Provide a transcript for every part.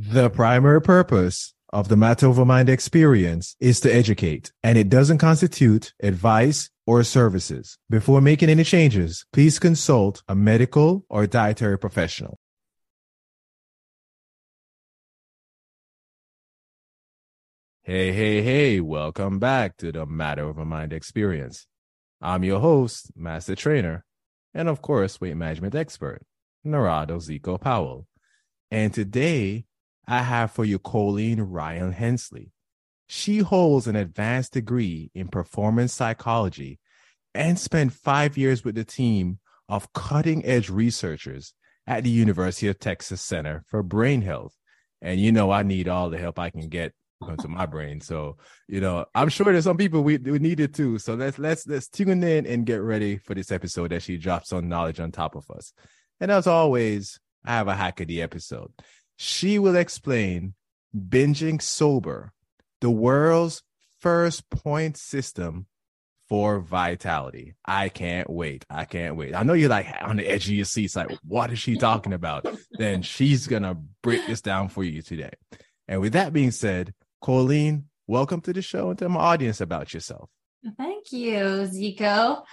The primary purpose of the Matter Over Mind experience is to educate, and it doesn't constitute advice or services. Before making any changes, please consult a medical or dietary professional. Hey, hey, hey, welcome back to the Matter Over Mind experience. I'm your host, Master Trainer, and of course, weight management expert, Narado Zeco Powell. And today I have for you Colleen Ryan Hensley. She holds an advanced degree in performance psychology and spent five years with the team of cutting edge researchers at the University of Texas Center for Brain Health. And you know, I need all the help I can get to my brain. So, you know, I'm sure there's some people we, we need it too. So let's let's let's tune in and get ready for this episode that she drops some knowledge on top of us. And as always, I have a hack of the episode. She will explain binging sober, the world's first point system for vitality. I can't wait. I can't wait. I know you're like on the edge of your seats, like, what is she talking about? then she's going to break this down for you today. And with that being said, Colleen, welcome to the show and tell my audience about yourself. Thank you, Zeco.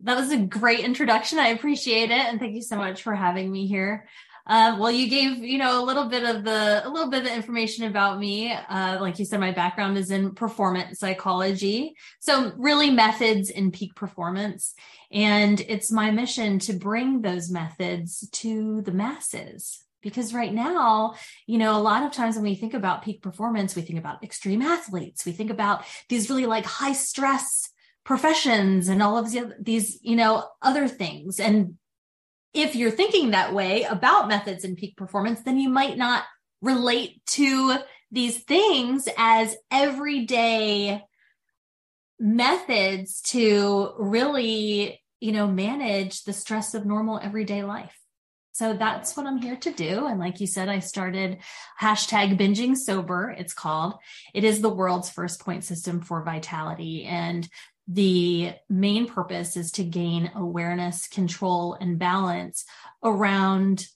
That was a great introduction. I appreciate it. And thank you so much for having me here. Uh, well, you gave you know a little bit of the a little bit of information about me. Uh, like you said, my background is in performance psychology, so really methods in peak performance, and it's my mission to bring those methods to the masses. Because right now, you know, a lot of times when we think about peak performance, we think about extreme athletes. We think about these really like high stress professions and all of these, these you know, other things. And if you're thinking that way about methods and peak performance, then you might not relate to these things as everyday methods to really, you know, manage the stress of normal everyday life. So that's what I'm here to do. And like you said, I started hashtag binging sober. It's called. It is the world's first point system for vitality. And the main purpose is to gain awareness, control, and balance around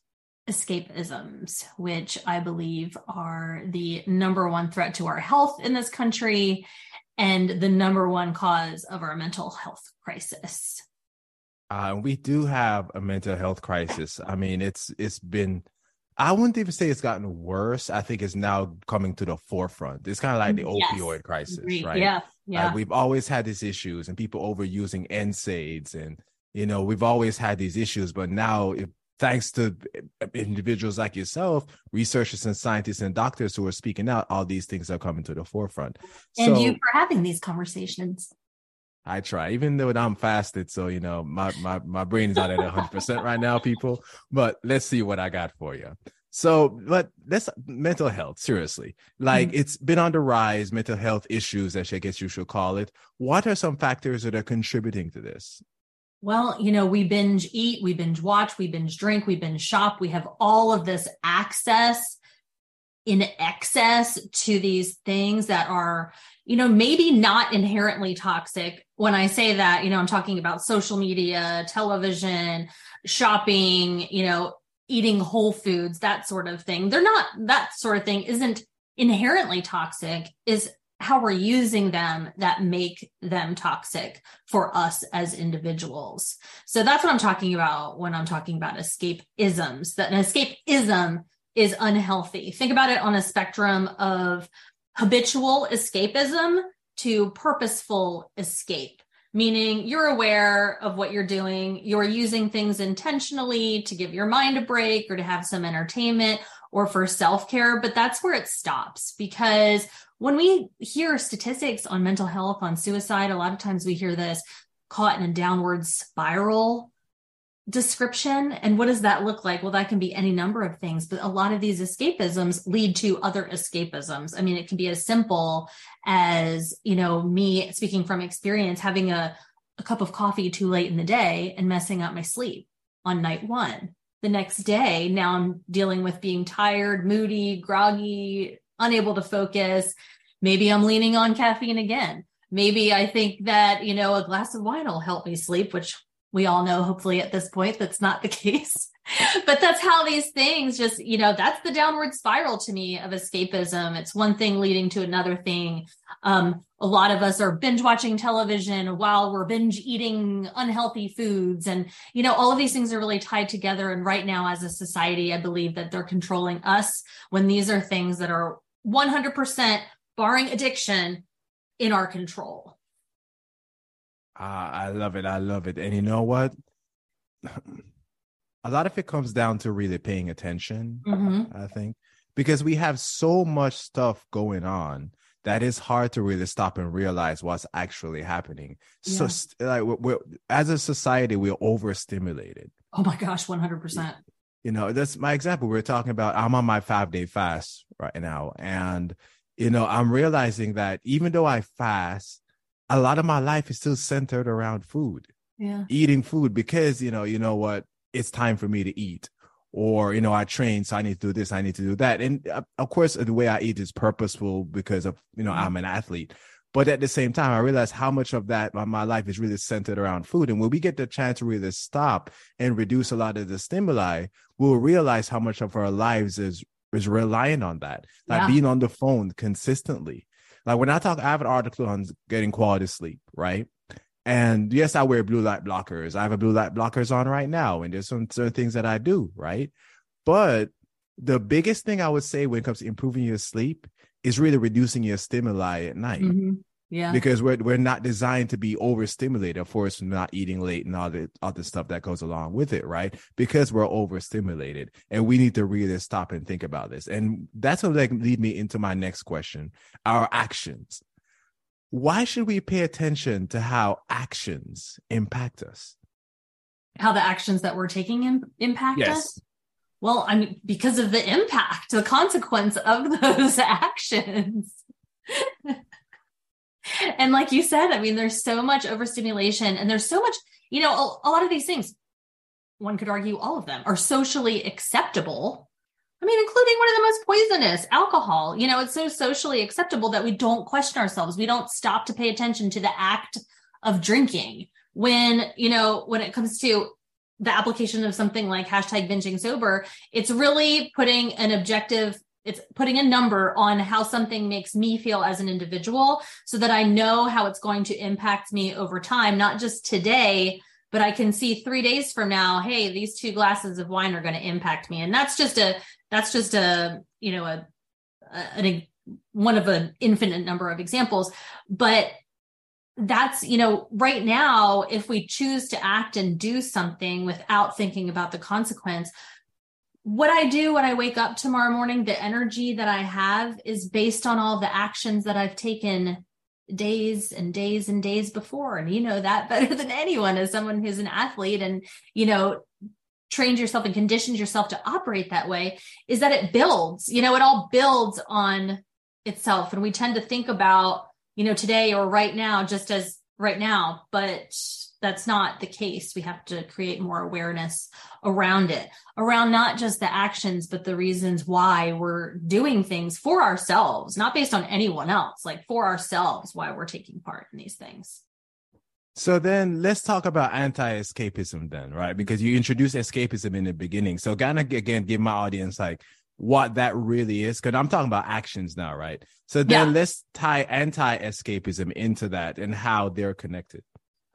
escapisms, which I believe are the number one threat to our health in this country and the number one cause of our mental health crisis. Uh, we do have a mental health crisis. I mean, it's it's been I wouldn't even say it's gotten worse. I think it's now coming to the forefront. It's kind of like the mm, yes. opioid crisis, Agreed. right? Yeah, yeah. we've always had these issues and people overusing NSAIDs, and you know we've always had these issues. But now, if, thanks to eh, eh, individuals like yourself, researchers and scientists and doctors who are speaking out, all these things are coming to the forefront. And so, you for having these conversations. I try, even though I'm fasted. So, you know, my, my, my brain is not at 100% right now, people. But let's see what I got for you. So, but let's mental health, seriously. Like mm-hmm. it's been on the rise, mental health issues, as I guess you should call it. What are some factors that are contributing to this? Well, you know, we binge eat, we binge watch, we binge drink, we binge shop. We have all of this access in excess to these things that are, you know, maybe not inherently toxic. When I say that, you know, I'm talking about social media, television, shopping, you know, eating whole foods, that sort of thing. They're not, that sort of thing isn't inherently toxic, is how we're using them that make them toxic for us as individuals. So that's what I'm talking about when I'm talking about escapisms, that an escapism is unhealthy. Think about it on a spectrum of habitual escapism to purposeful escape, meaning you're aware of what you're doing, you're using things intentionally to give your mind a break or to have some entertainment or for self care, but that's where it stops because when we hear statistics on mental health, on suicide, a lot of times we hear this caught in a downward spiral description. And what does that look like? Well, that can be any number of things, but a lot of these escapisms lead to other escapisms. I mean, it can be as simple as, you know, me speaking from experience, having a, a cup of coffee too late in the day and messing up my sleep on night one. The next day, now I'm dealing with being tired, moody, groggy, unable to focus. Maybe I'm leaning on caffeine again. Maybe I think that, you know, a glass of wine will help me sleep, which we all know hopefully at this point that's not the case but that's how these things just, you know, that's the downward spiral to me of escapism. It's one thing leading to another thing. Um, a lot of us are binge watching television while we're binge eating unhealthy foods. And, you know, all of these things are really tied together. And right now, as a society, I believe that they're controlling us when these are things that are 100% barring addiction in our control. Ah, I love it. I love it. And you know what? a lot of it comes down to really paying attention, mm-hmm. I think, because we have so much stuff going on that is hard to really stop and realize what's actually happening. Yeah. So, like, we're, we're, as a society, we're overstimulated. Oh my gosh, 100%. You know, that's my example. We are talking about I'm on my five day fast right now. And, you know, I'm realizing that even though I fast, a lot of my life is still centered around food. Yeah. Eating food because, you know, you know what? it's time for me to eat or you know i train so i need to do this i need to do that and uh, of course the way i eat is purposeful because of you know mm-hmm. i'm an athlete but at the same time i realize how much of that my, my life is really centered around food and when we get the chance to really stop and reduce a lot of the stimuli we'll realize how much of our lives is is relying on that like yeah. being on the phone consistently like when i talk i have an article on getting quality sleep right and yes, I wear blue light blockers. I have a blue light blockers on right now, and there's some certain things that I do, right? But the biggest thing I would say when it comes to improving your sleep is really reducing your stimuli at night. Mm-hmm. Yeah. Because we're we're not designed to be overstimulated, of course, not eating late and all the other stuff that goes along with it, right? Because we're overstimulated. And we need to really stop and think about this. And that's what like lead me into my next question. Our actions why should we pay attention to how actions impact us? How the actions that we're taking in, impact yes. us? Well, I mean, because of the impact, the consequence of those actions. and like you said, I mean, there's so much overstimulation and there's so much, you know, a, a lot of these things, one could argue all of them are socially acceptable I mean, including one of the most poisonous, alcohol. You know, it's so socially acceptable that we don't question ourselves. We don't stop to pay attention to the act of drinking. When, you know, when it comes to the application of something like hashtag binging sober, it's really putting an objective, it's putting a number on how something makes me feel as an individual so that I know how it's going to impact me over time, not just today, but I can see three days from now, hey, these two glasses of wine are going to impact me. And that's just a that's just a you know a, a, a one of an infinite number of examples but that's you know right now if we choose to act and do something without thinking about the consequence what i do when i wake up tomorrow morning the energy that i have is based on all the actions that i've taken days and days and days before. And you know that better than anyone as someone who's an athlete and you know trained yourself and conditioned yourself to operate that way is that it builds you know it all builds on itself. And we tend to think about you know today or right now just as right now. But that's not the case we have to create more awareness around it around not just the actions but the reasons why we're doing things for ourselves not based on anyone else like for ourselves why we're taking part in these things so then let's talk about anti-escapism then, right? Because you introduced escapism in the beginning. So kind of again give my audience like what that really is. Cause I'm talking about actions now, right? So then yeah. let's tie anti-escapism into that and how they're connected.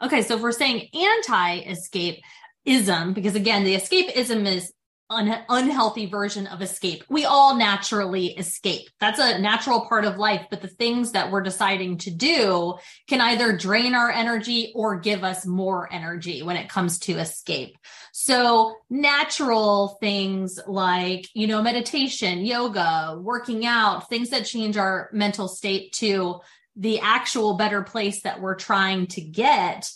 Okay, so if we're saying anti-escapism, because again, the escapism is an unhealthy version of escape. We all naturally escape. That's a natural part of life. But the things that we're deciding to do can either drain our energy or give us more energy when it comes to escape. So natural things like, you know, meditation, yoga, working out, things that change our mental state to the actual better place that we're trying to get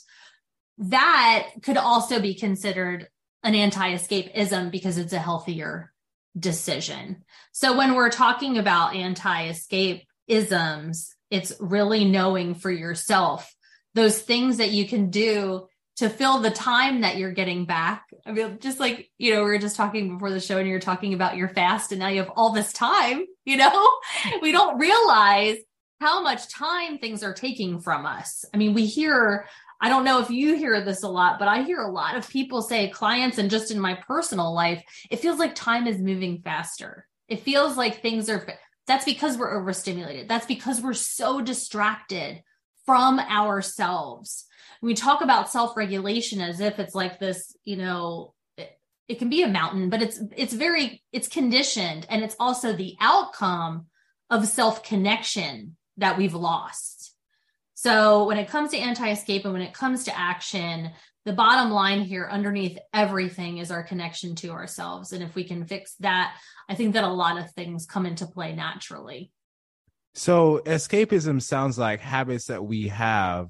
that could also be considered an anti-escapism because it's a healthier decision. So when we're talking about anti-escapisms, it's really knowing for yourself those things that you can do to fill the time that you're getting back. I mean, just like, you know, we were just talking before the show and you're talking about your fast and now you have all this time, you know, we don't realize how much time things are taking from us. I mean, we hear I don't know if you hear this a lot, but I hear a lot of people say, clients, and just in my personal life, it feels like time is moving faster. It feels like things are, that's because we're overstimulated. That's because we're so distracted from ourselves. We talk about self regulation as if it's like this, you know, it, can be a mountain, but it's, it's very, it's conditioned and it's also the outcome of self connection that we've lost. So when it comes to anti escape and when it comes to action, the bottom line here underneath everything is our connection to ourselves. And if we can fix that, I think that a lot of things come into play naturally. So escapism sounds like habits that we have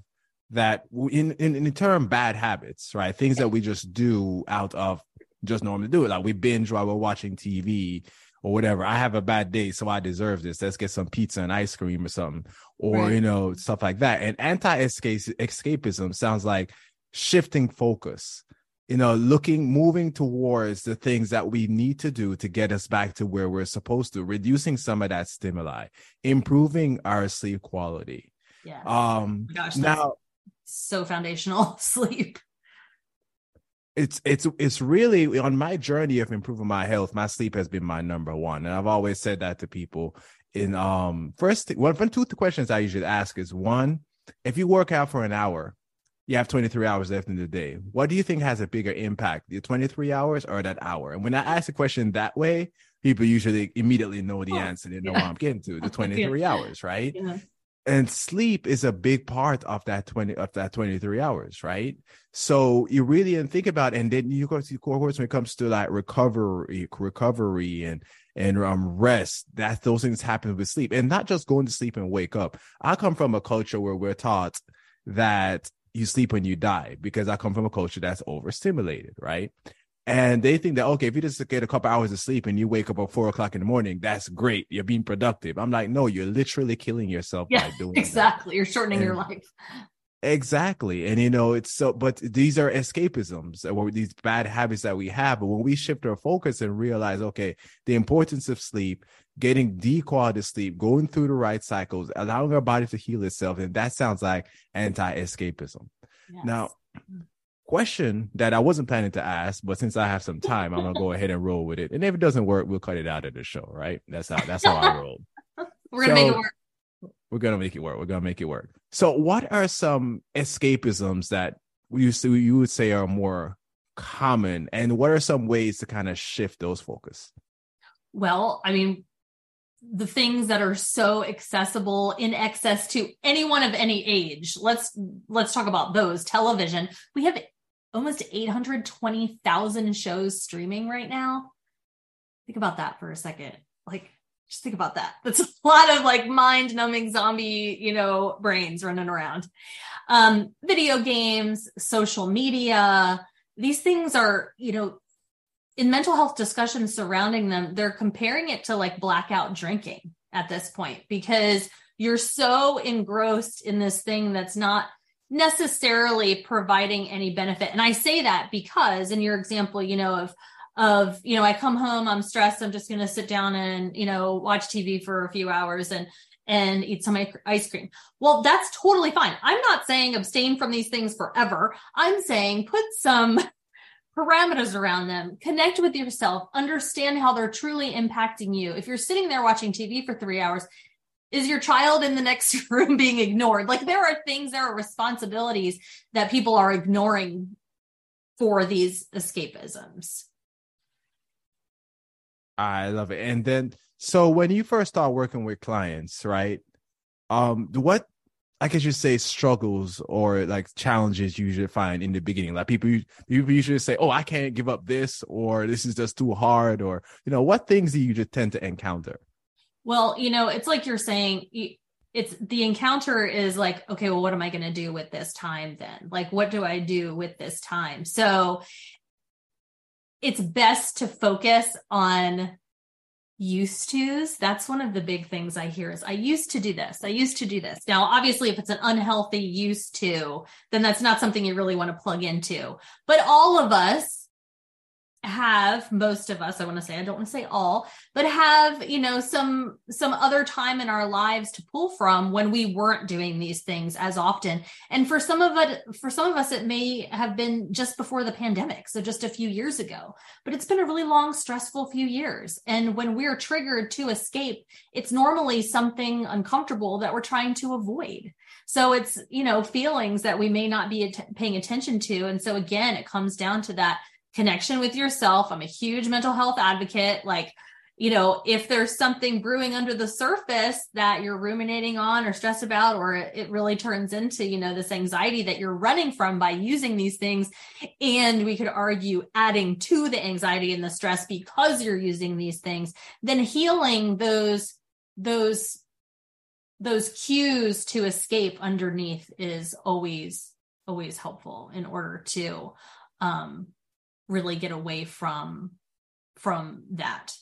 that in, in, in the term bad habits, right? Things that we just do out of just normally do it. Like we binge while we're watching TV or whatever. I have a bad day, so I deserve this. Let's get some pizza and ice cream or something, or right. you know, stuff like that. And anti-escapism sounds like shifting focus. You know, looking, moving towards the things that we need to do to get us back to where we're supposed to, reducing some of that stimuli, improving our sleep quality. Yeah. Um. Gosh, now, so foundational sleep it's it's it's really on my journey of improving my health my sleep has been my number one. And i've always said that to people in um first one from two questions i usually ask is one if you work out for an hour you have 23 hours left in the day. What do you think has a bigger impact the 23 hours or that hour? And when i ask the question that way people usually immediately know the oh, answer. They know yeah. what i'm getting to the 23 yeah. hours right? Yeah and sleep is a big part of that 20 of that 23 hours right? So you really didn't think about and then you go to course when it comes to like recovery recovery and and um rest that those things happen with sleep. And not just going to sleep and wake up. I come from a culture where we're taught that you sleep when you die because i come from a culture that's overstimulated right and they think that okay, if you just get a couple hours of sleep and you wake up at four o'clock in the morning, that's great. You're being productive. I'm like, no, you're literally killing yourself yeah, by doing exactly. That. You're shortening and, your life. Exactly. And you know, it's so but these are escapisms or these bad habits that we have. But when we shift our focus and realize, okay, the importance of sleep, getting the quality sleep, going through the right cycles, allowing our body to heal itself, and that sounds like anti-escapism. Yes. Now mm question that I wasn't planning to ask, but since I have some time, I'm gonna go ahead and roll with it. And if it doesn't work, we'll cut it out of the show, right? That's how that's how I roll. We're gonna so, make it work. We're gonna make it work. We're gonna make it work. So, what are some escapisms that you you would say are more common, and what are some ways to kind of shift those focus? Well, I mean, the things that are so accessible in excess to anyone of any age. Let's let's talk about those. Television. We have almost 820,000 shows streaming right now. Think about that for a second. Like, just think about that. That's a lot of like mind numbing zombie, you know, brains running around. Um, video games, social media, these things are, you know, in mental health discussions surrounding them, they're comparing it to like blackout drinking at this point because you're so engrossed in this thing that's not necessarily providing any benefit. And I say that because in your example, you know, of of, you know, I come home, I'm stressed, I'm just going to sit down and, you know, watch TV for a few hours and and eat some ice cream. Well, that's totally fine. I'm not saying abstain from these things forever. I'm saying put some parameters around them, connect with yourself, understand how they're truly impacting you. If you're sitting there watching TV for three hours, is your child in the next room being ignored? Like there are things, there are responsibilities that people are ignoring for these escapisms. I love it. And then, so when you first start working with clients, right? Um, what I guess you say struggles or like challenges you usually find in the beginning. Like people, people usually say, "Oh, I can't give up this," or "This is just too hard," or you know, what things do you just tend to encounter? Well, you know, it's like you're saying, it's the encounter is like, okay, well, what am I going to do with this time then? Like, what do I do with this time? So, it's best to focus on used to's that's one of the big things i hear is i used to do this i used to do this now obviously if it's an unhealthy used to then that's not something you really want to plug into but all of us have most of us i want to say i don't want to say all but have you know some some other time in our lives to pull from when we weren't doing these things as often. And for some of it for some of us it may have been just before the pandemic so just a few years ago. But it's been a really long stressful few years. And when we're triggered to escape it's normally something uncomfortable that we're trying to avoid. So it's you know feelings that we may not be at- paying attention to. And so again it comes down to that connection with yourself. I'm a huge mental health advocate. Like, you know, if there's something brewing under the surface that you're ruminating on or stressed about, or it really turns into, you know, this anxiety that you're running from by using these things. And we could argue adding to the anxiety and the stress because you're using these things, then healing those, those, those cues to escape underneath is always, always helpful in order to, um, really get away from from that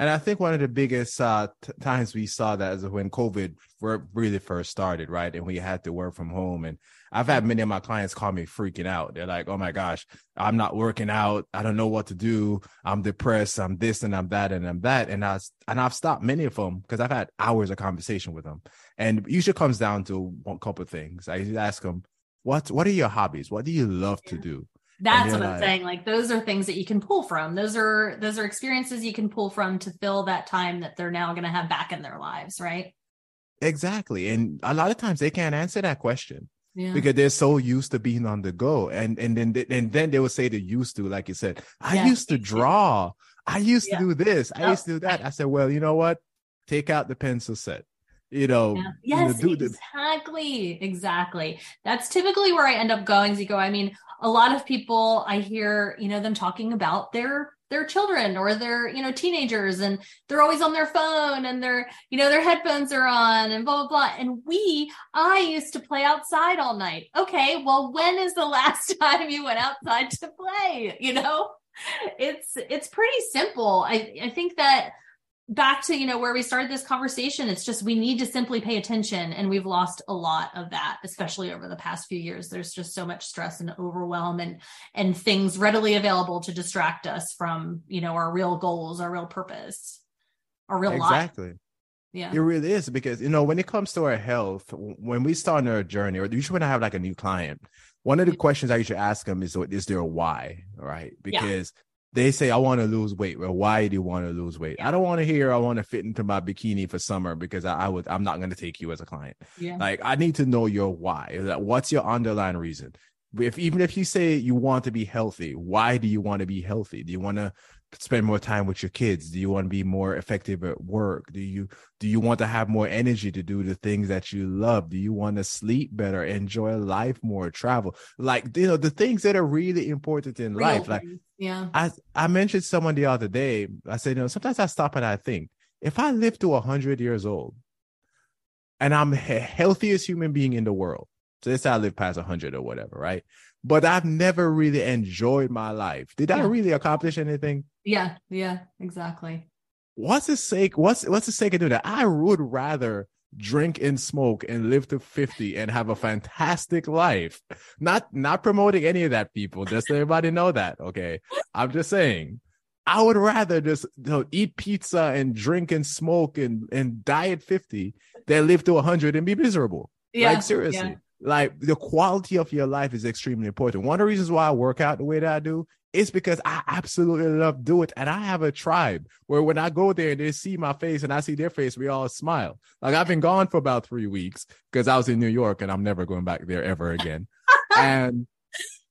and I think one of the biggest uh, t- times we saw that is when COVID really first started, right? And we had to work from home. And I've had many of my clients call me freaking out. They're like, "Oh my gosh, I'm not working out. I don't know what to do. I'm depressed. I'm this and I'm that and I'm that." And I and I've stopped many of them because I've had hours of conversation with them. And usually comes down to one couple of things. I ask them, "What What are your hobbies? What do you love to do?" That's what I'm like, saying. Like those are things that you can pull from. Those are those are experiences you can pull from to fill that time that they're now going to have back in their lives, right? Exactly. And a lot of times they can't answer that question. Yeah. Because they're so used to being on the go, and and then and then they will say they used to, like you said. I yeah. used to draw. I used yeah. to do this. I used to do that. I said, well, you know what? Take out the pencil set you know yeah. yes you know, exactly exactly that's typically where i end up going zeco i mean a lot of people i hear you know them talking about their their children or their you know teenagers and they're always on their phone and their you know their headphones are on and blah blah blah. And we i used to play outside all night. Okay well when is the last time you went outside to play? You know it's it's pretty simple. I i think that back to you know where we started this conversation it's just we need to simply pay attention and we've lost a lot of that especially over the past few years. There's just so much stress and overwhelm and and things readily available to distract us from you know our real goals our real purpose our real life. exactly. Life. yeah. It really is because you know when it comes to our health when we start on our journey or usually when i have like a new client one of the mm-hmm. questions i usually ask them is is there a why? Right? Because yeah they say I want to lose weight. Well, why do you want to lose weight? I don't want to hear I want to fit into my bikini for summer because I, I would I'm not going to take you as a client. Yeah. Like I need to know your why. Like, what's your underlying reason? If even if you say you want to be healthy, why do you want to be healthy? Do you want to spend more time with your kids? Do you want to be more effective at work? Do you do you want to have more energy to do the things that you love? Do you want to sleep better enjoy life more travel? Like you know the things that are really important in Real life things. like yeah. I i mentioned someone the other day i said you know sometimes i stop and i think if i live to 100 years old and i'm the healthiest human being in the world so let's say i live past 100 or whatever right but I've never really enjoyed my life. Did yeah. I really accomplish anything? Yeah, yeah, exactly. What's the sake? What's what's the sake of doing that? I would rather drink and smoke and live to 50 and have a fantastic life. Not not promoting any of that, people. Just everybody know that. Okay. I'm just saying. I would rather just you know, eat pizza and drink and smoke and, and die at 50 than live to 100 and be miserable. Yeah, like seriously. Yeah like the quality of your life is extremely important. One of the reasons why I work out the way that I do is because I absolutely love do it. And I have a tribe where when I go there and they see my face and I see their face, we all smile. Like I've been gone for about three weeks because I was in New York and I'm never going back there ever again. and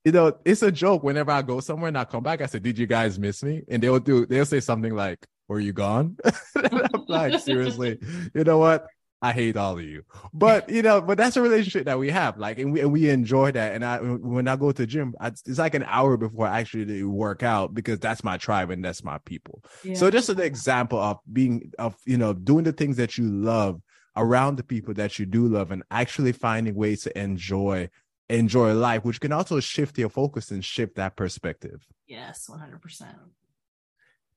you know, it's a joke whenever I go somewhere and I come back, I say, Did you guys miss me? And they'll do they'll say something like, Were you gone? like, seriously, you know what? I hate all of you. But you know, but that's a relationship that we have. Like, and we and we enjoy that. And I when I go to the gym, I, it's like an hour before I actually work out because that's my tribe and that's my people. Yeah. So just an example of being of you know doing the things that you love around the people that you do love and actually finding ways to enjoy enjoy life, which can also shift your focus and shift that perspective. Yes, one hundred percent.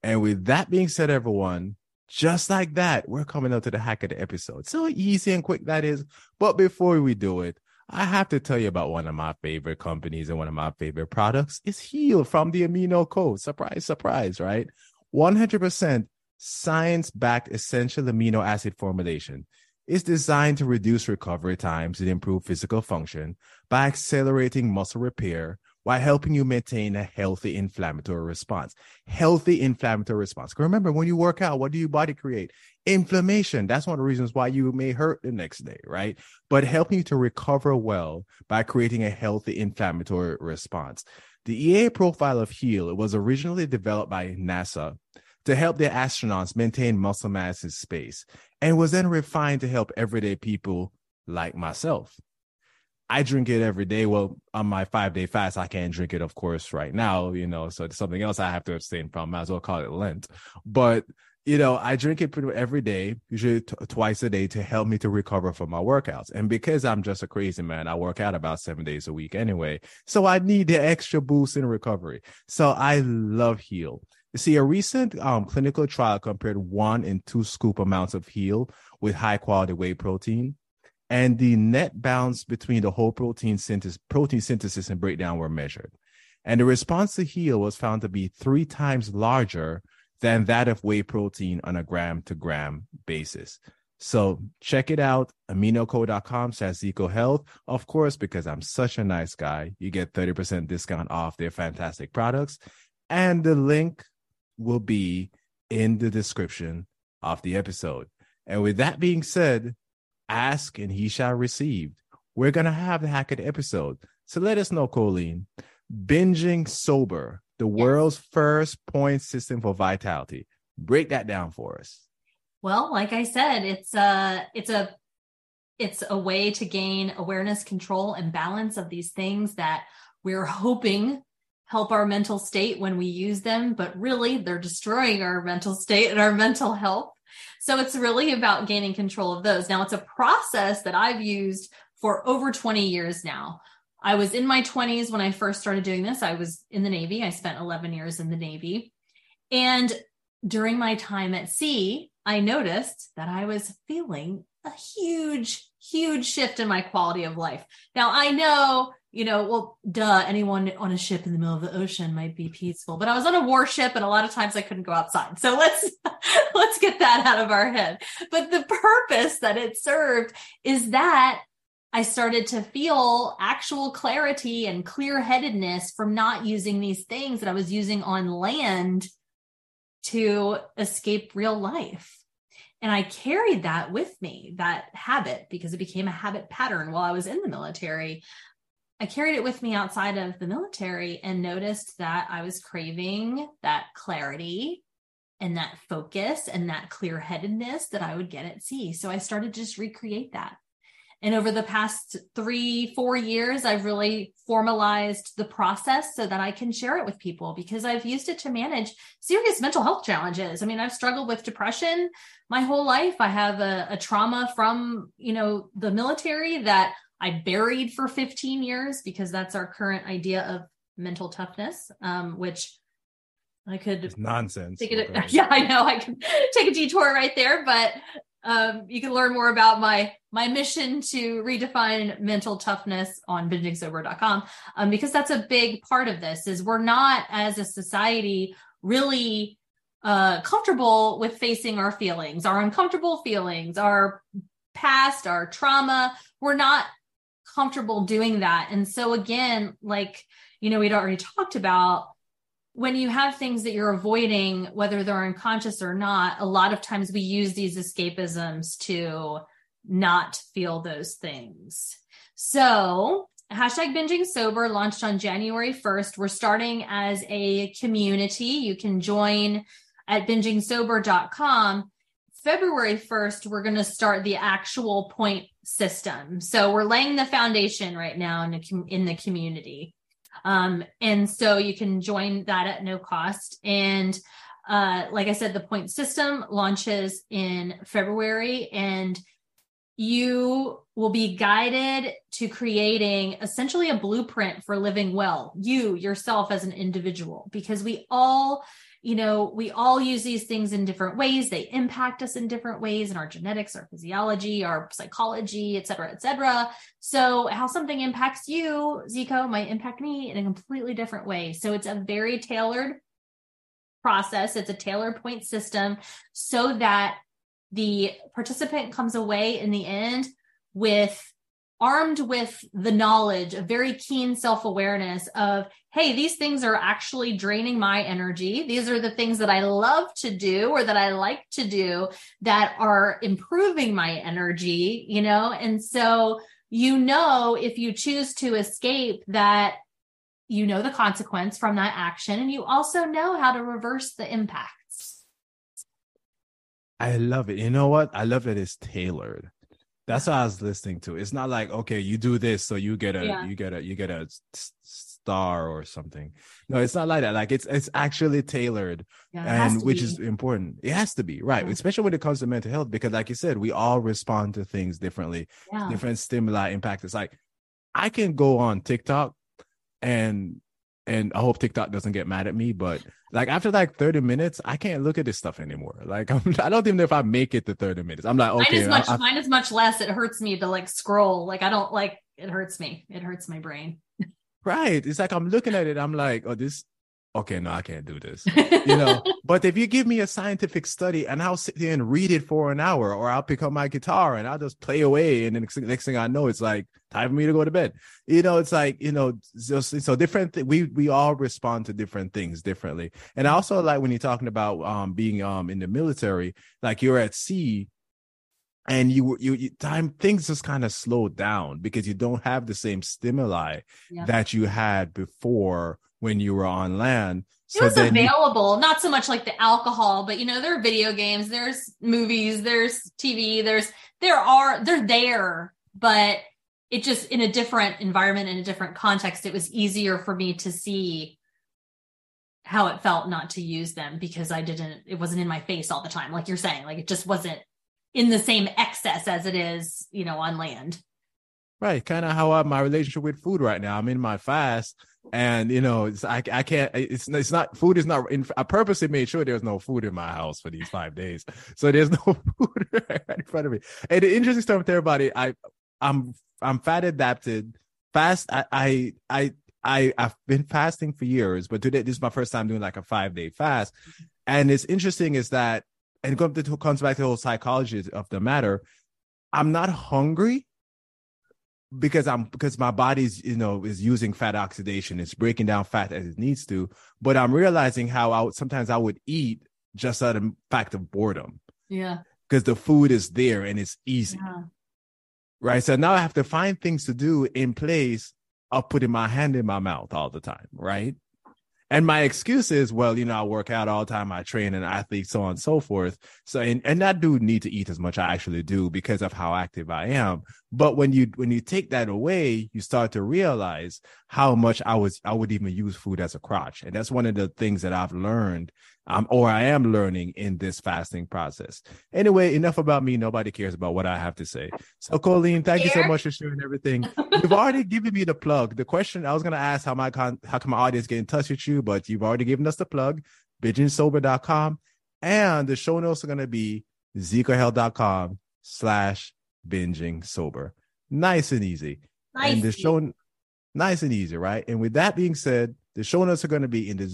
And with that being said, everyone, just like that, we're coming up to the hack of the episode. So easy and quick that is. But before we do it, I have to tell you about one of my favorite companies and one of my favorite products is Heal from the Amino Co. Surprise, surprise, right? 100% science backed essential amino acid formulation is designed to reduce recovery times and improve physical function by accelerating muscle repair while helping you maintain a healthy inflammatory response. Healthy inflammatory response. Remember, when you work out, what do your body create? Inflammation. That's one of the reasons why you may hurt the next day, right? But helping you to recover well by creating a healthy inflammatory response. The EA profile of HEAL was originally developed by NASA to help their astronauts maintain muscle mass in space and was then refined to help everyday people like myself. I drink it every day. Well, on my five day fast, I can't drink it, of course, right now, you know, so it's something else I have to abstain from. Might as well call it Lent. But, you know, I drink it pretty much every day, usually t- twice a day to help me to recover from my workouts. And because I'm just a crazy man, I work out about seven days a week anyway. So I need the extra boost in recovery. So I love Heal. You see, a recent um, clinical trial compared one and two scoop amounts of Heal with high quality whey protein and the net balance between the whole protein synthesis, protein synthesis and breakdown were measured. And the response to heal was found to be three times larger than that of whey protein on a gram to gram basis. So check it out, aminoco.com slash Zeco Health. Of course, because I'm such a nice guy, you get 30% discount off their fantastic products. And the link will be in the description of the episode. And with that being said, ask and he shall receive. We're going to have the Hackett episode. So let us know, Colleen. Binging sober, the yes. world's first point system for vitality. Break that down for us. Well, like I said, it's a it's a it's a way to gain awareness, control, and balance of these things that we're hoping help our mental state when we use them, but really they're destroying our mental state and our mental health. So it's really about gaining control of those. Now it's a process that I've used for over 20 years now. I was in my 20s when I first started doing this. I was in the Navy. I spent 11 years in the Navy. And during my time at sea, I noticed that I was feeling a huge, huge shift in my quality of life. Now I know you know, well, duh, anyone on a ship in the middle of the ocean might be peaceful, but I was on a warship and a lot of times I couldn't go outside. So let's, let's get that out of our head. But the purpose that it served is that I started to feel actual clarity and clear headedness from not using these things that I was using on land to escape real life. And I carried that with me, that habit, because it became a habit pattern while I was in the military I carried it with me outside of the military and noticed that I was craving that clarity and that focus and that clear headedness that I would get at sea. So I started to just recreate that. And over the past three, four years, I've really formalized the process so that I can share it with people because I've used it to manage serious mental health challenges. I mean, I've struggled with depression my whole life. I have a, a trauma from, you know, the military that I buried for 15 years because that's our current idea of mental toughness, um, which I could it's nonsense. Take it, yeah, I know. I can take a detour right there, but um, you can learn more about my my mission to redefine mental toughness on bingingsober.com um, because that's a big part of this is we're not as a society really uh, comfortable with facing our feelings our uncomfortable feelings our past our trauma we're not comfortable doing that. And so again, like, you know, we'd already talked about when you have things that you're avoiding, whether they're unconscious or not, a lot of times we use these escapisms to not feel those things. So hashtag binging sober launched on January 1st. We're starting as a community. You can join at bingingsober.com. February 1st, we're going to start the actual point system. So we're laying the foundation right now in the, in the community. Um, and so you can join that at no cost. And uh, like I said, the point system launches in February and you will be guided to creating essentially a blueprint for living well, you yourself as an individual, because we all you know, we all use these things in different ways. They impact us in different ways in our genetics, our physiology, our psychology, et cetera, et cetera. So how something impacts you, Zeco, might impact me in a completely different way. So it's a very tailored process. It's a tailored point system so that the participant comes away in the end with armed with the knowledge, a very keen self awareness of, hey, these things are actually draining my energy. These are the things that I love to do or that I like to do that are improving my energy, you know? And so, you know, if you choose to escape that, you know the consequence from that action, and you also know how to reverse the impacts. I love it. You know what? I love it. It's tailored that's what I was listening to. It's not like okay, you do this, so you get a yeah. you get a you get a star or something. No, it's not like that. Like it's it's actually tailored, yeah, and which be. is important. It has to be right, yeah. especially when it comes to mental health, because like you said, we all respond to things differently. Different stimuli impact. It's like I can go on TikTok and and I hope TikTok doesn't get mad at me, but like after like 30 minutes, I can't look at this stuff anymore. Like I'm, I don't even know if I make it to 30 minutes. I'm like, okay. Mine is much, I, mine is much less. It hurts me to like scroll. Like I don't like, it hurts me. It hurts my brain. Right. It's like I'm looking at it. I'm like, oh, this okay, no, I can't do this. You know, but if you give me a scientific study and I'll sit there and read it for an hour, or I'll pick up my guitar and I'll just play away, and then next, next thing I know, it's like time for me to go to bed. You know, it's like you know, just so different. Th- we we all respond to different things differently, and I also like when you're talking about um being um in the military, like you're at sea and you you, you time things just kind of slow down because you don't have the same stimuli yeah. that you had before when you were on land. So it was available, you- not so much like the alcohol, but you know, there are video games, there's movies, there's TV, there's there are they're there, but it just in a different environment, in a different context, it was easier for me to see how it felt not to use them because I didn't, it wasn't in my face all the time. Like you're saying, like it just wasn't in the same excess as it is, you know, on land. Right. Kind of how I, my relationship with food right now. I'm in my fast and you know I, I can't it's it's not food is not in, I purposely made sure there's no food in my house for these five days so there's no food right in front of me and the interesting stuff with everybody I I'm I'm fat adapted fast I I I, I I've been fasting for years but today this is my first time doing like a five day fast and it's interesting is that and comes back to the whole psychology of the matter I'm not hungry because I'm because my body's you know is using fat oxidation, it's breaking down fat as it needs to. But I'm realizing how I would sometimes I would eat just out of fact of boredom. Yeah. Because the food is there and it's easy. Yeah. Right. So now I have to find things to do in place of putting my hand in my mouth all the time. Right. And my excuse is, well, you know, I work out all the time, I train an athlete, so on and so forth. So, and, and I do need to eat as much I actually do because of how active I am. But when you, when you take that away, you start to realize how much I was, I would even use food as a crotch. And that's one of the things that I've learned um, or I am learning in this fasting process. Anyway, enough about me. Nobody cares about what I have to say. So, Colleen, thank Here? you so much for sharing everything. you've already given me the plug. The question I was going to ask how my con- how can my audience get in touch with you, but you've already given us the plug. BingingSober.com, and the show notes are going to be zecohealth.com slash binging sober. Nice and easy. Nice. And the show nice and easy, right? And with that being said, the show notes are going to be in the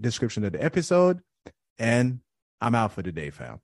description of the episode. And I'm out for the day, fam.